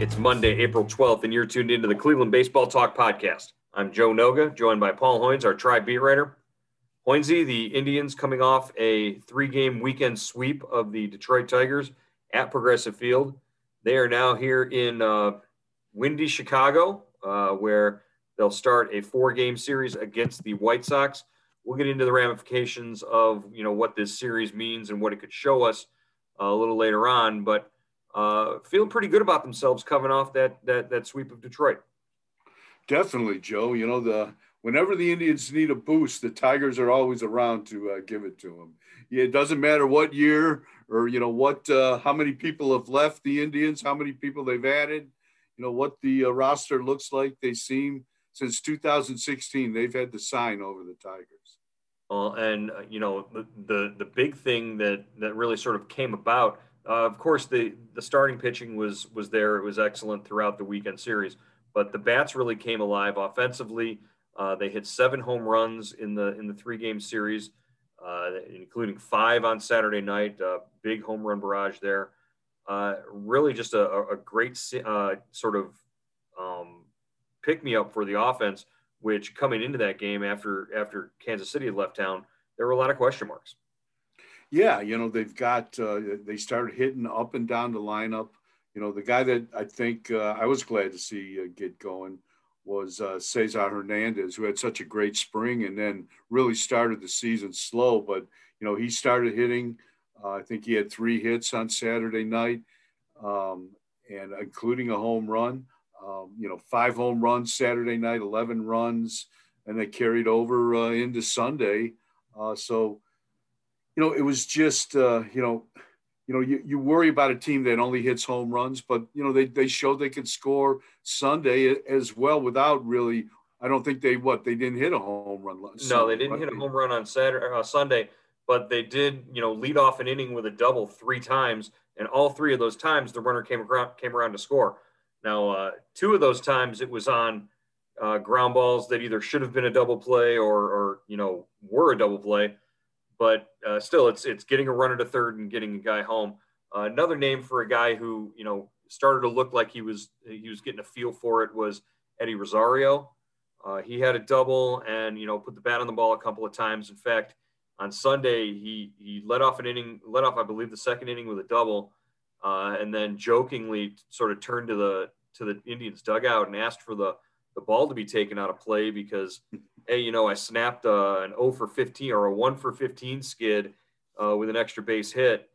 It's Monday, April 12th, and you're tuned into the Cleveland Baseball Talk podcast. I'm Joe Noga, joined by Paul Hoynes, our tribe beat writer. Hoynesy, the Indians coming off a three game weekend sweep of the Detroit Tigers at Progressive Field. They are now here in uh, windy Chicago, uh, where they'll start a four game series against the White Sox. We'll get into the ramifications of you know what this series means and what it could show us uh, a little later on, but uh, feeling pretty good about themselves coming off that that that sweep of Detroit. Definitely, Joe. You know the whenever the Indians need a boost, the Tigers are always around to uh, give it to them. Yeah, it doesn't matter what year or you know what uh, how many people have left the Indians, how many people they've added, you know what the uh, roster looks like. They seem since 2016 they've had the sign over the Tigers. And uh, you know the, the the big thing that that really sort of came about uh, of course, the the starting pitching was was there. It was excellent throughout the weekend series, but the bats really came alive offensively. Uh, they hit seven home runs in the in the three game series, uh, including five on Saturday night. Uh, big home run barrage there. Uh, really, just a, a great uh, sort of um, pick me up for the offense. Which coming into that game after after Kansas City had left town, there were a lot of question marks. Yeah, you know they've got uh, they started hitting up and down the lineup. You know the guy that I think uh, I was glad to see uh, get going was uh, Cesar Hernandez, who had such a great spring and then really started the season slow. But you know he started hitting. Uh, I think he had three hits on Saturday night, um, and including a home run. Um, you know, five home runs Saturday night, eleven runs, and they carried over uh, into Sunday. Uh, so you know, it was just, uh, you know, you know, you, you worry about a team that only hits home runs, but you know, they, they showed they could score Sunday as well without really. I don't think they what they didn't hit a home run. No, they didn't hit a home run on Saturday uh, Sunday, but they did, you know, lead off an inning with a double three times, and all three of those times the runner came around came around to score. Now, uh, two of those times it was on uh, ground balls that either should have been a double play or, or you know were a double play but uh, still, it's it's getting a runner to third and getting a guy home. Uh, another name for a guy who you know started to look like he was he was getting a feel for it was Eddie Rosario. Uh, he had a double and you know put the bat on the ball a couple of times. In fact, on Sunday he he let off an inning, let off I believe the second inning with a double, uh, and then jokingly sort of turned to the to the Indians dugout and asked for the the ball to be taken out of play because, hey, you know, I snapped uh, an 0 for 15 or a 1 for 15 skid uh, with an extra base hit.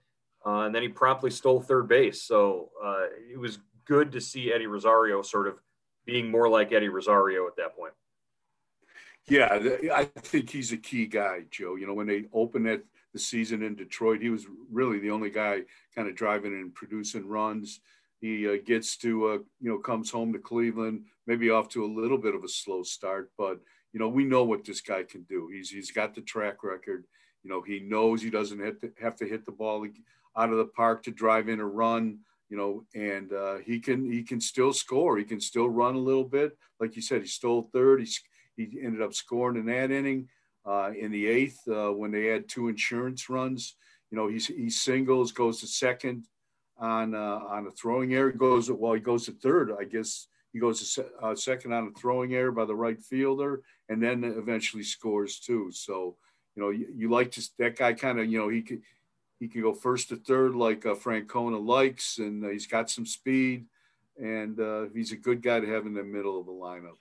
Uh, and then he promptly stole third base. So uh, it was good to see Eddie Rosario sort of being more like Eddie Rosario at that point. Yeah, I think he's a key guy, Joe. You know, when they opened it, the season in Detroit, he was really the only guy kind of driving and producing runs. He uh, gets to, uh, you know, comes home to Cleveland, maybe off to a little bit of a slow start, but you know we know what this guy can do. He's he's got the track record. You know he knows he doesn't have to, have to hit the ball out of the park to drive in a run. You know, and uh, he can he can still score. He can still run a little bit. Like you said, he stole third. He he ended up scoring in that inning. Uh, in the eighth, uh, when they had two insurance runs, you know, he he singles, goes to second, on uh, on a throwing error. Goes well, he goes to third. I guess he goes to uh, second on a throwing error by the right fielder, and then eventually scores too. So you know you, you like to that guy kind of you know he could he can go first to third like uh, Francona likes, and uh, he's got some speed, and uh, he's a good guy to have in the middle of the lineup.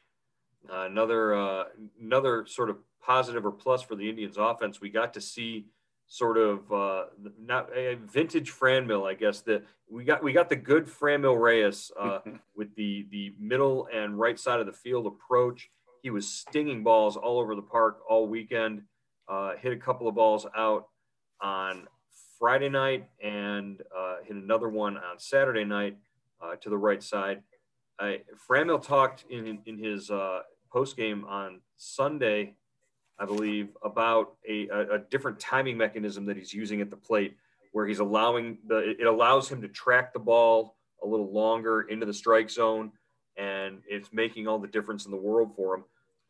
Uh, another another sort of positive or plus for the Indians offense, we got to see sort of uh, not a vintage Franmil, I guess. That we got we got the good Franmil Reyes uh, with the the middle and right side of the field approach. He was stinging balls all over the park all weekend. Uh, hit a couple of balls out on Friday night and uh, hit another one on Saturday night uh, to the right side. I, Franmil talked in in his uh, post game on Sunday I believe, about a, a, different timing mechanism that he's using at the plate, where he's allowing the it allows him to track the ball a little longer into the strike zone, and it's making all the difference in the world for him.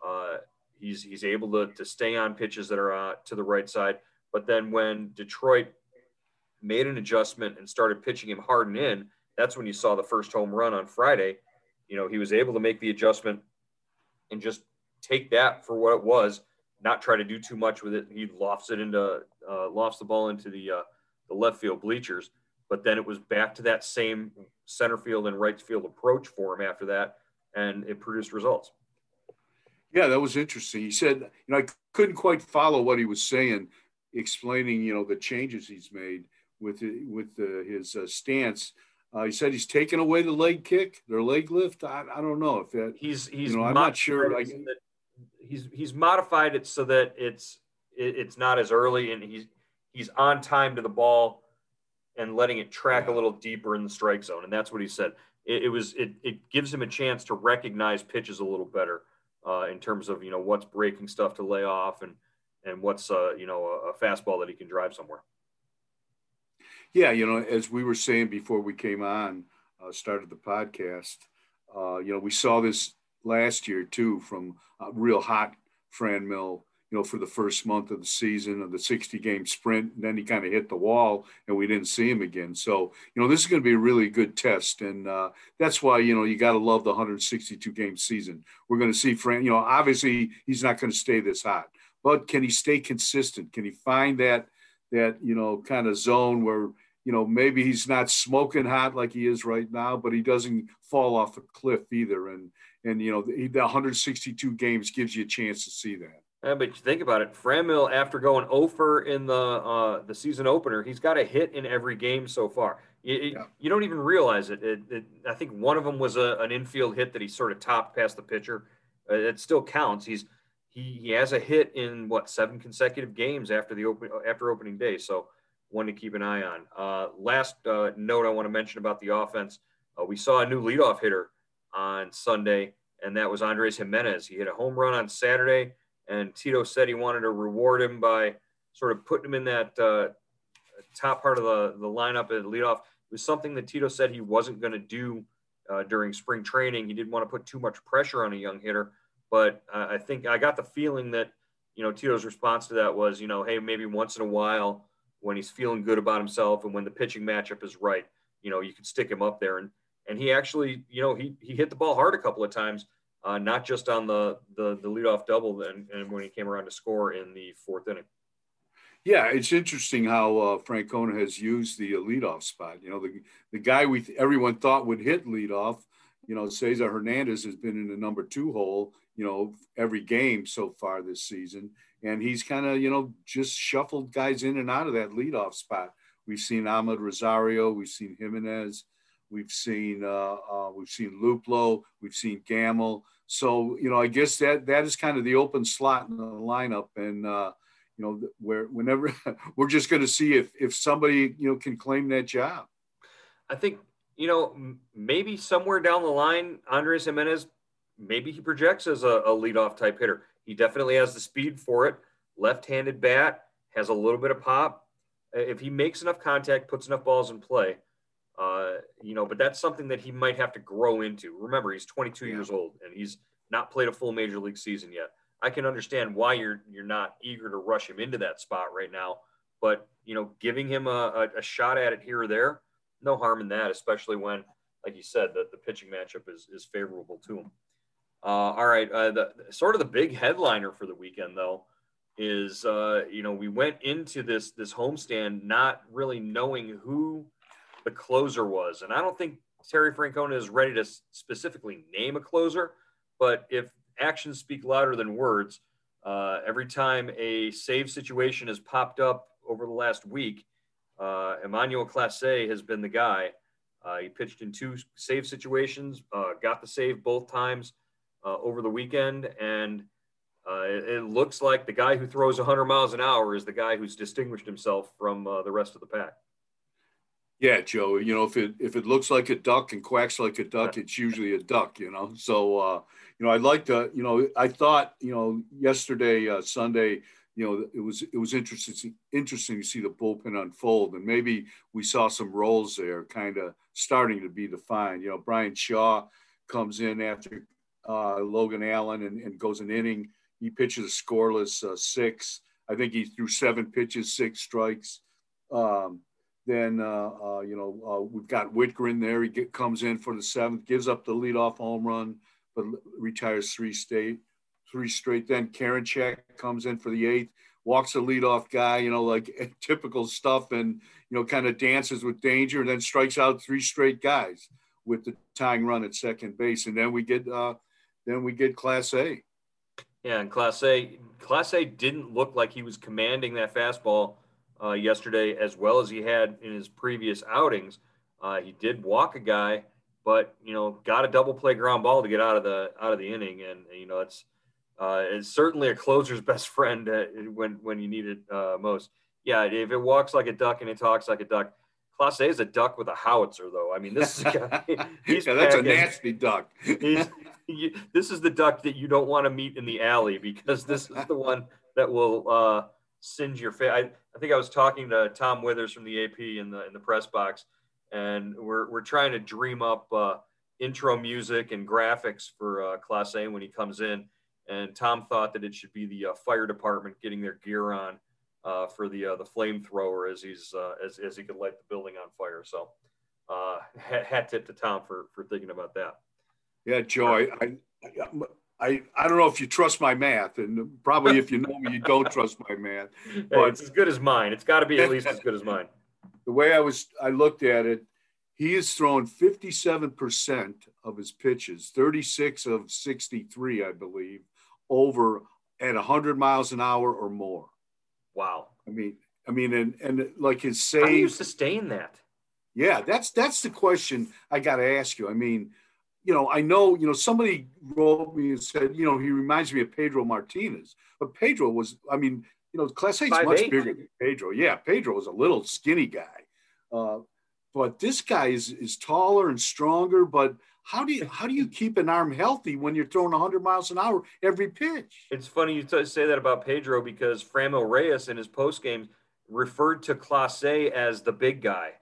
Uh, he's he's able to to stay on pitches that are uh, to the right side, but then when Detroit made an adjustment and started pitching him hard and in, that's when you saw the first home run on Friday. You know, he was able to make the adjustment and just take that for what it was not try to do too much with it. He lofts it into uh, lofts the ball into the uh, the left field bleachers. But then it was back to that same center field and right field approach for him after that, and it produced results. Yeah, that was interesting. He said, you know, I couldn't quite follow what he was saying, explaining, you know, the changes he's made with with uh, his uh, stance. Uh, he said he's taken away the leg kick, their leg lift. I, I don't know if that. He's he's. You know, I'm not sure. I, he's he's modified it so that it's it, it's not as early and he's he's on time to the ball and letting it track a little deeper in the strike zone. And that's what he said. It, it, was it, it gives him a chance to recognize pitches a little better uh, in terms of you know what's breaking stuff to lay off and and what's uh, you know a, a fastball that he can drive somewhere. Yeah you know as we were saying before we came on uh, started the podcast uh, you know we saw this last year too from a real hot Franmil, you know, for the first month of the season of the 60 game sprint. And then he kind of hit the wall and we didn't see him again. So, you know, this is going to be a really good test. And uh, that's why, you know, you got to love the 162 game season. We're going to see Fran, you know, obviously he's not going to stay this hot, but can he stay consistent? Can he find that, that, you know, kind of zone where, you know, maybe he's not smoking hot like he is right now, but he doesn't fall off a cliff either. And, and you know the, the 162 games gives you a chance to see that. Yeah, but you think about it, Franmil after going over in the uh, the season opener, he's got a hit in every game so far. You, yeah. you don't even realize it. It, it. I think one of them was a, an infield hit that he sort of topped past the pitcher. Uh, it still counts. He's he he has a hit in what seven consecutive games after the open after opening day. So one to keep an eye on. Uh, last uh, note I want to mention about the offense: uh, we saw a new leadoff hitter on Sunday, and that was Andres Gimenez. He hit a home run on Saturday, and Tito said he wanted to reward him by sort of putting him in that uh, top part of the, the lineup at leadoff. It was something that Tito said he wasn't going to do uh, during spring training. He didn't want to put too much pressure on a young hitter, but uh, I think I got the feeling that you know Tito's response to that was, you know, hey, maybe once in a while when he's feeling good about himself and when the pitching matchup is right, you know, you could stick him up there and and he actually, you know, he he hit the ball hard a couple of times, uh, not just on the the the leadoff double, and, and when he came around to score in the fourth inning. Yeah, it's interesting how uh, Francona has used the uh, leadoff spot. You know, the the guy we everyone thought would hit leadoff, you know, Cesar Hernandez has been in the number two hole, you know, every game so far this season, and he's kind of you know just shuffled guys in and out of that leadoff spot. We've seen Amed Rosario, we've seen Gimenez, We've seen uh, uh, we've seen Luplow, we've seen Gamel. So you know, I guess that that is kind of the open slot in the lineup, and uh, you know, where whenever we're just going to see if if somebody you know can claim that job. I think you know maybe somewhere down the line, Andres Gimenez, maybe he projects as a, a leadoff type hitter. He definitely has the speed for it. Left-handed bat has a little bit of pop. If he makes enough contact, puts enough balls in play, uh, you know, but that's something that he might have to grow into. Remember, he's 22 yeah. years old and he's not played a full major league season yet. I can understand why you're you're not eager to rush him into that spot right now, but you know, giving him a, a, a shot at it here or there, no harm in that, especially when, like you said, that the pitching matchup is is favorable to him. Uh, all right, uh, the sort of the big headliner for the weekend though is uh, you know we went into this this homestand not really knowing who the closer was, and I don't think Terry Francona is ready to specifically name a closer, but if actions speak louder than words, uh, every time a save situation has popped up over the last week, uh, Emmanuel Clase has been the guy. Uh, he pitched in two save situations, uh, got the save both times uh, over the weekend, and uh, it, it, looks like the guy who throws 100 miles an hour is the guy who's distinguished himself from the rest of the pack. Yeah, Joe. You know, if it if it looks like a duck and quacks like a duck, it's usually a duck. You know, so uh, you know, I'd like to. You know, I thought you know yesterday, uh, Sunday. You know, it was it was interesting interesting to see the bullpen unfold, and maybe we saw some roles there, kind of starting to be defined. You know, Bryan Shaw comes in after uh, Logan Allen and, and, goes an inning. He pitches a scoreless uh, six. I think he threw seven pitches, six strikes. Um, then uh, uh, you know uh, we've got Wittgren there. He get, comes in for the seventh, gives up the leadoff home run, but retires three straight. Three straight. Then Karinchak comes in for the eighth, walks a leadoff guy, you know, like typical stuff, and you know, kind of dances with danger, and then strikes out three straight guys with the tying run at second base, and then we get uh, then we get Clase yeah, and Clase Class A didn't look like he was commanding that fastball uh, yesterday, as well as he had in his previous outings. Uh, he did walk a guy, but you know, got a double play ground ball to get out of the out of the inning, and you know, it's uh, it's certainly a closer's best friend uh, when when you need it uh, most. Yeah, if it walks like a duck and it talks like a duck. Clase is a duck with a howitzer, though. I mean, this is a guy, he's yeah, that's a nasty duck. he, this is the duck that you don't want to meet in the alley because this is the one that will uh, singe your face. I, I think I was talking to Tom Withers from the AP in the in the press box, and we're we're trying to dream up uh, intro music and graphics for uh, A when he comes in. And Tom thought that it should be the uh, fire department getting their gear on uh, for the uh, the flamethrower as he's uh, as as he could light the building on fire. So uh, hat tip to Tom for for thinking about that. Yeah, Joe, I, I, I, I don't know if you trust my math, and probably if you know me, you don't trust my math. But hey, it's as good as mine. It's got to be at least as good as mine. The way I was, I looked at it. He has thrown 57% of his pitches, 36 of 63, I believe, over at 100 miles an hour or more. Wow. I mean, I mean, and and like his save. How do you sustain that? Yeah, that's that's the question I got to ask you. I mean, you know, I know, you know, somebody wrote me and said, you know, he reminds me of Pedro Martinez, but Pedro was, I mean, you know, Clase is much eight. bigger than Pedro. Yeah, Pedro was a little skinny guy, uh, but this guy is is taller and stronger. But how do you how do you keep an arm healthy when you're throwing 100 miles an hour every pitch? It's funny you t- say that about Pedro because Franmil Reyes in his post game referred to Clase as the big guy.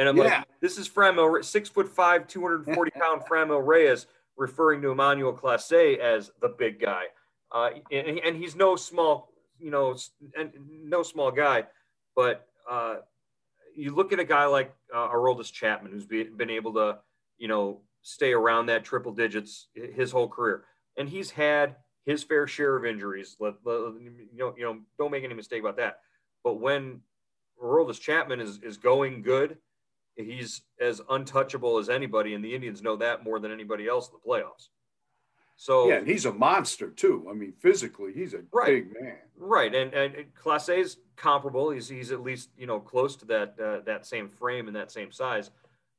And I'm yeah. like, this is Franmil, six foot five, 240 pound Franmil Reyes, referring to Emmanuel Clase as the big guy. Uh, and, and, he's no small, you know, and no small guy, but uh, you look at a guy like uh, Aroldis Chapman, who's be, been able to, you know, stay around that triple digits his whole career, and he's had his fair share of injuries. Let, let, you know, you know, don't make any mistake about that. But when Aroldis Chapman is is going good, he's as untouchable as anybody, and the Indians know that more than anybody else in the playoffs. So yeah, he's a monster too. I mean, physically, he's a right, big man. Right, and and Clase is comparable. He's he's at least you know close to that uh, that same frame and that same size.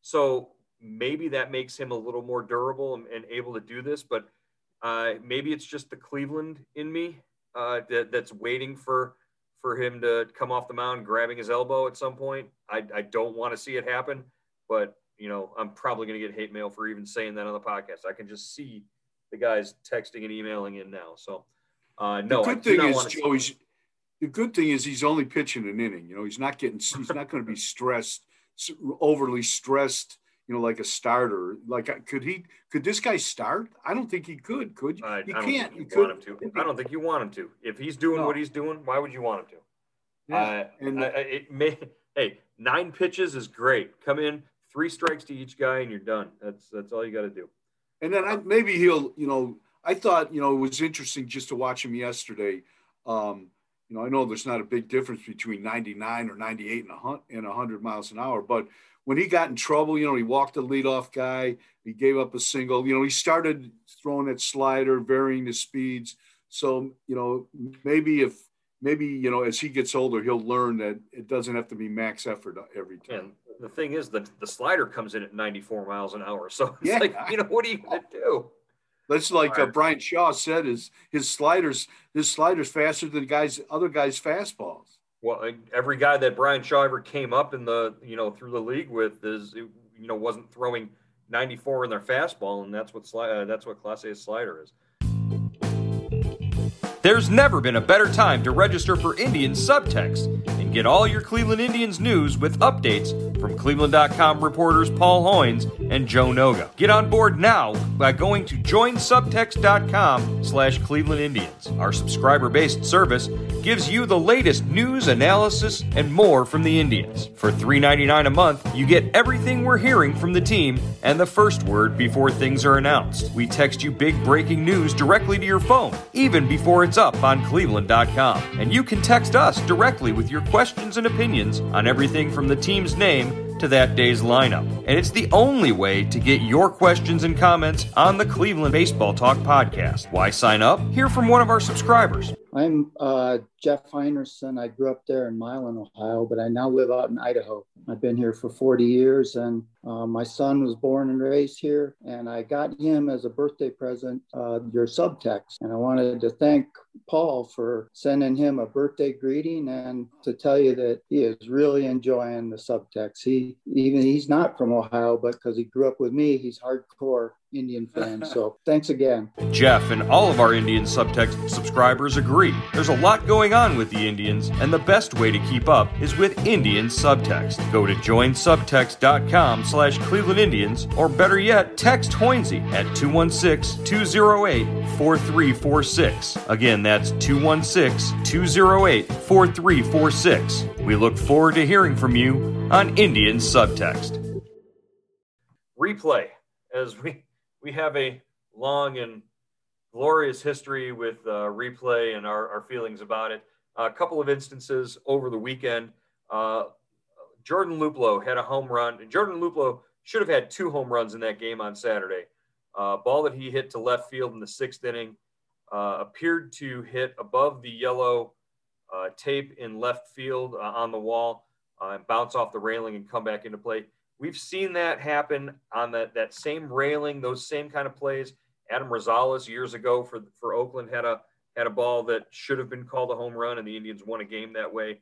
So maybe that makes him a little more durable and, and able to do this. But uh, maybe it's just the Cleveland in me uh, that, that's waiting for for him to come off the mound grabbing his elbow at some point. I, I don't want to see it happen, but you know, I'm probably going to get hate mail for even saying that on the podcast. I can just see the guys texting and emailing in now. So, uh, no, the good thing is, Joe, he's, the good thing is he's only pitching an inning. You know, he's not getting, he's not going to be stressed, overly stressed. You know, like a starter. Like, uh, could he? Could this guy start? I don't think he could. Could you? Uh, he can't. You, could want him to. I don't think you want him to. If he's doing no. what he's doing, why would you want him to? Yeah. Uh, and uh, it may. Hey, nine pitches is great. Come in, three strikes to each guy, and you're done. That's that's all you got to do. And then I, maybe he'll, you know, I thought, you know, it was interesting just to watch him yesterday. Um, you know, I know there's not a big difference between 99 or 98 and 100 miles an hour, but when he got in trouble, you know, he walked the leadoff guy, he gave up a single. You know, he started throwing that slider, varying the speeds. So, you know, maybe if maybe you know as he gets older, he'll learn that it doesn't have to be max effort every time. And the thing is that the slider comes in at 94 miles an hour, so it's yeah. like you know what are you gonna do? That's like uh, Bryan Shaw said. Is his sliders his sliders faster than guys other guys' fastballs? Well, every guy that Bryan Shaw ever came up in the you know through the league with is you know wasn't throwing 94 in their fastball, and that's what sli- uh, that's what Clase slider is. There's never been a better time to register for Indians Subtext and get all your Cleveland Indians news with updates from Cleveland.com reporters Paul Hoynes and Joe Noga. Get on board now by going to joinsubtext.com slash Cleveland Indians. Our subscriber-based service gives you the latest news, analysis, and more from the Indians. For $3.99 a month, you get everything we're hearing from the team and the first word before things are announced. We text you big breaking news directly to your phone, even before it's up on Cleveland.com. And you can text us directly with your questions and opinions on everything from the team's name to that day's lineup. And it's the only way to get your questions and comments on the Cleveland Baseball Talk podcast. Why sign up? Hear from one of our subscribers. I'm uh, Jeff Heinerson. I grew up there in Milan, Ohio, but I now live out in Idaho. I've been here for 40 years, and uh, my son was born and raised here. And I got him as a birthday present uh, your subtext. And I wanted to thank Paul for sending him a birthday greeting and to tell you that he is really enjoying the subtext. He even he's not from Ohio, but because he grew up with me, he's hardcore Indian fan. So thanks again. Jeff and all of our Indian subtext subscribers agree. There's a lot going on with the Indians, and the best way to keep up is with Indian subtext. Go to joinsubtext.com slash Cleveland Indians, or better yet, text Hoynesy at 216-208-4346. Again, that's 216-208-4346. We look forward to hearing from you on Indian subtext. Replay as we we have a long and glorious history with uh, replay and our, our, feelings about it. A couple of instances over the weekend. Uh, Jordan Luplow had a home run. Jordan Luplow should have had two home runs in that game on Saturday. Uh, ball that he hit to left field in the sixth inning uh, appeared to hit above the yellow uh, tape in left field uh, on the wall and bounce off the railing and come back into play. We've seen that happen on that, that same railing, those same kind of plays. Adam Rosales years ago for, for Oakland had a had a ball that should have been called a home run, and the Indians won a game that way.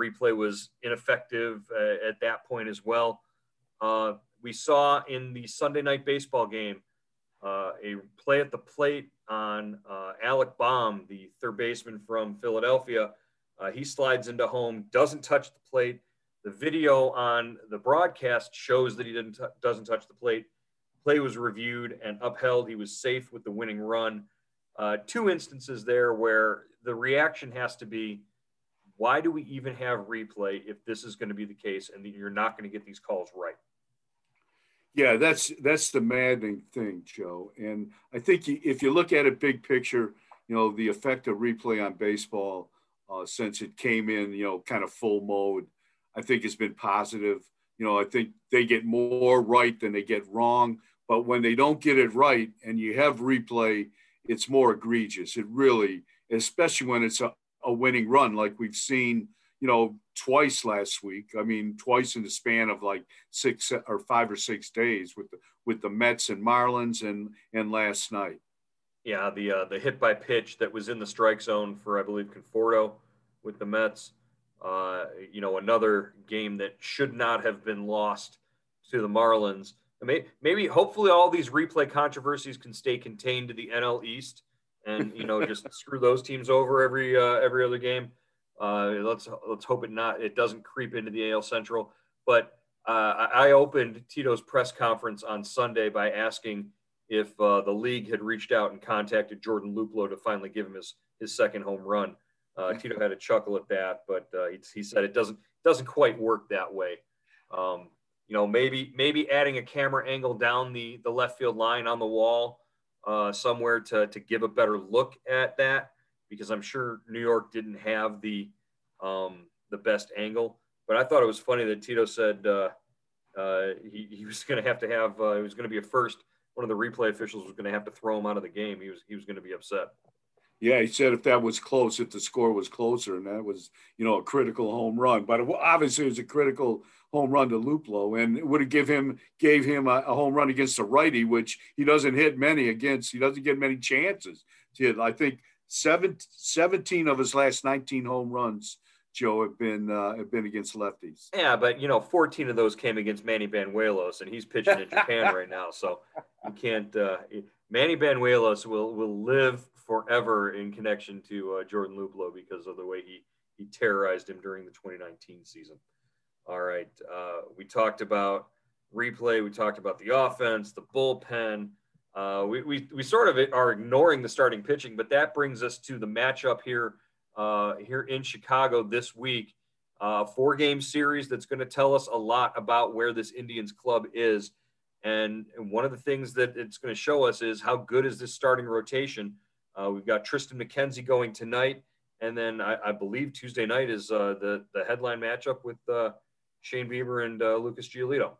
Replay was ineffective uh, at that point as well. Uh, we saw in the Sunday night baseball game uh, a play at the plate on uh, Alec Bohm, the third baseman from Philadelphia. Uh, he slides into home, doesn't touch the plate, the video on the broadcast shows that he didn't t- doesn't touch the plate. Play was reviewed and upheld. He was safe with the winning run. Uh, two instances there where the reaction has to be, why do we even have replay if this is going to be the case and you're not going to get these calls right? Yeah, that's that's the maddening thing, Joe. And I think if you look at it big picture, you know the effect of replay on baseball uh, since it came in, you know, kind of full mode I think has been positive. You know, I think they get more right than they get wrong. But when they don't get it right and you have replay, it's more egregious. It really, especially when it's a, a winning run like we've seen, you know, twice last week. I mean, twice in the span of like six or five or six days with the with the Mets and Marlins and and last night. Yeah, the uh, the hit by pitch that was in the strike zone for I believe Conforto with the Mets. Uh, you know, another game that should not have been lost to the Marlins. Maybe, maybe, hopefully, all these replay controversies can stay contained to the NL East, and you know, just screw those teams over every uh, every other game. Uh, let's let's hope it not it doesn't creep into the AL Central. But uh, I opened Tito's press conference on Sunday by asking if uh, the league had reached out and contacted Jordan Luplow to finally give him his his second home run. Uh, Tito had a chuckle at that, but uh, he, he, said it doesn't doesn't quite work that way. Um, you know, maybe maybe adding a camera angle down the the left field line on the wall uh, somewhere to to give a better look at that because I'm sure New York didn't have the um, the best angle. But I thought it was funny that Tito said uh, uh, he, he was going to have to have uh, it was going to be a first. One of the replay officials was going to have to throw him out of the game. He was he was going to be upset. Yeah, he said if that was close, if the score was closer, and that was you know a critical home run, but obviously it was a critical home run to Luplow, and it would have give him gave him a, a, home run against a righty, which he doesn't hit many against. He doesn't get many chances. to I think seven, 17 of his last 19 home runs Joe have been uh, have been against lefties. Yeah, but you know, 14 of those came against Manny Banuelos, and he's pitching in Japan right now, so you can't. Uh, Manny Banuelos will will live forever in connection to uh, Jordan Luplow because of the way he he terrorized him during the 2019 season. All right, uh, we talked about replay, we talked about the offense, the bullpen. Uh, we, we, we sort of are ignoring the starting pitching, but that brings us to the matchup here uh, here in Chicago this week. Uh, four game series that's going to tell us a lot about where this Indians club is. And, one of the things that it's going to show us is how good is this starting rotation. Uh, we've got Tristan McKenzie going tonight. And then I, I believe Tuesday night is uh, the, the headline matchup with uh, Shane Bieber and uh, Lucas Giolito.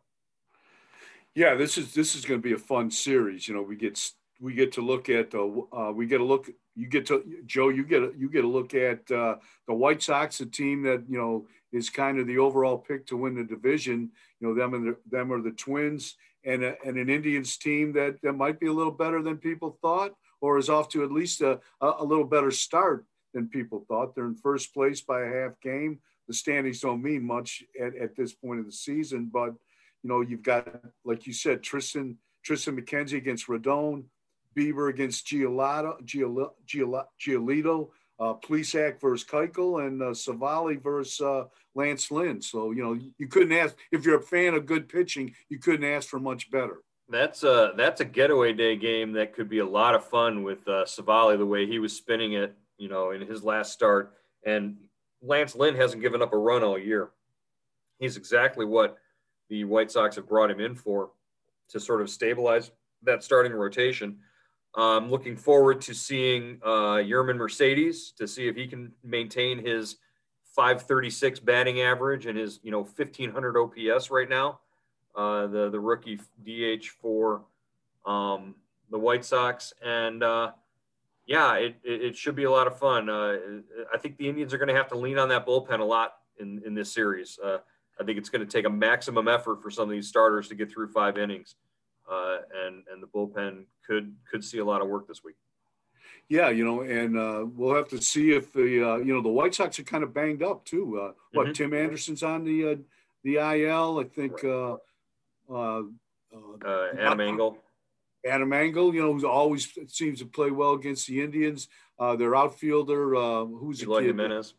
Yeah, this is this is going to be a fun series. You know, we get we get to look at the uh, we get to look you get to Joe you get a, you get a look at uh, the White Sox a team that you know is kind of the overall pick to win the division you know them and the, them are the Twins and a, and an Indians team that, that might be a little better than people thought or is off to at least a, a little better start than people thought. They're in first place by a half game. The standings don't mean much at, at this point of the season but you know you've got like you said Tristan Tristan McKenzie against Rodon Bieber against Giolito, Giolito uh, Plesac versus Keuchel, and uh, Civale versus uh, Lance Lynn. So, you know, you couldn't ask, if you're a fan of good pitching, you couldn't ask for much better. That's a, that's a getaway day game that could be a lot of fun with uh, Civale, the way he was spinning it, you know, in his last start. And Lance Lynn hasn't given up a run all year. He's exactly what the White Sox have brought him in for to sort of stabilize that starting rotation. I'm looking forward to seeing uh, Yermin Mercedes to see if he can maintain his 536 batting average and his you know 1500 OPS right now. Uh, the the rookie DH for um, the White Sox and uh, yeah, it, it, it, should be a lot of fun. Uh, I think the Indians are going to have to lean on that bullpen a lot in in this series. Uh, I think it's going to take a maximum effort for some of these starters to get through five innings uh, and and the bullpen could could see a lot of work this week. Yeah, you know, and uh, we'll have to see if the uh, you know the White Sox are kind of banged up too. Uh, what mm-hmm. Tim Anderson's on the uh, the IL, I think. Right. Uh, uh, uh, Adam Engel. Adam Engel, you know, who always seems to play well against the Indians. Uh, their outfielder, uh, who's Eloy Jimenez.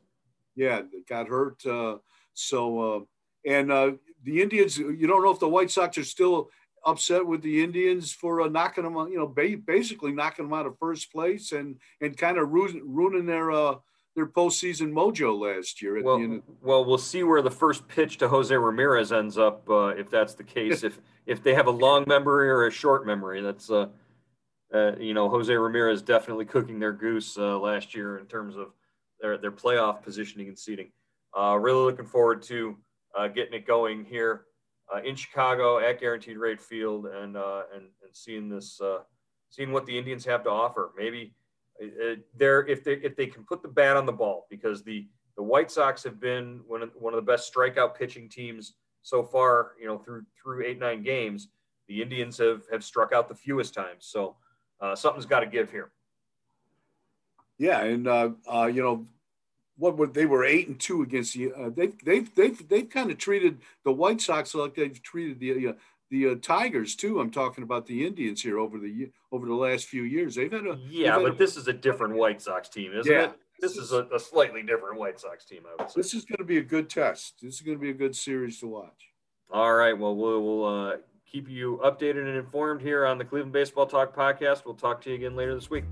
Yeah, got hurt. Uh, so, uh, and uh, the Indians, you don't know if the White Sox are still upset with the Indians for uh, knocking them, you know, ba- basically knocking them out of first place and and kind of ruining, ruining their uh, their postseason mojo last year. well, of- well, we'll see where the first pitch to Jose Ramirez ends up uh, if that's the case. if if they have a long memory or a short memory, that's uh, uh, you know Jose Ramirez definitely cooking their goose uh, last year in terms of their their playoff positioning and seeding. Uh, really looking forward to uh, getting it going here uh, in Chicago at Guaranteed Rate Field and uh, and and seeing this, uh, seeing what the Indians have to offer. Maybe uh, they're if they if they can put the bat on the ball because the the White Sox have been one of one of the best strikeout pitching teams so far. You know through through eight nine games, the Indians have have struck out the fewest times. So uh, something's got to give here. Yeah, and uh, you know what were they were eight and two against the uh, they've they've they've they've kind of treated the White Sox like they've treated the uh, the uh, Tigers too. I'm talking about the Indians here over the over the last few years. They've had a yeah, but a, this is a different White Sox team, isn't yeah, it? This, this is, a, a, slightly different White Sox team. I would say this is going to be a good test. This is going to be a good series to watch. All right, well we'll, we'll uh, keep you updated and informed here on the Cleveland Baseball Talk podcast. We'll talk to you again later this week.